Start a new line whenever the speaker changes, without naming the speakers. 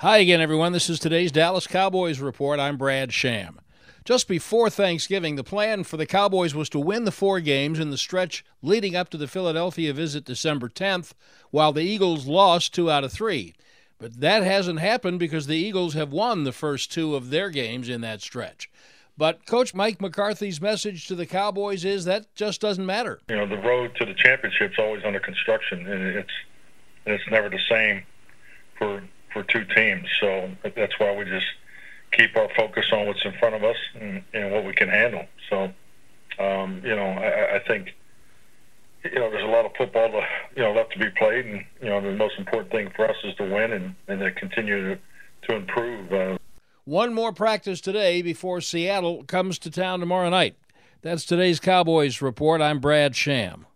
Hi again, everyone. This is today's Dallas Cowboys Report. I'm Brad Sham. Just before Thanksgiving, the plan for the Cowboys was to win the four games in the stretch leading up to the Philadelphia visit December 10th, while the Eagles lost two out of three. But that hasn't happened because the Eagles have won the first two of their games in that stretch. But Coach Mike McCarthy's message to the Cowboys is that just doesn't matter.
You know, the road to the championship's always under construction, and it's and it's never the same for for two teams. So that's why we just keep our focus on what's in front of us and, and what we can handle. So, um, you know, I, I think you know there's a lot of football to, you know left to be played, and you know the most important thing for us is to win and and to continue to to improve. Uh,
One more practice today before Seattle comes to town tomorrow night. That's today's Cowboys report. I'm Brad Sham.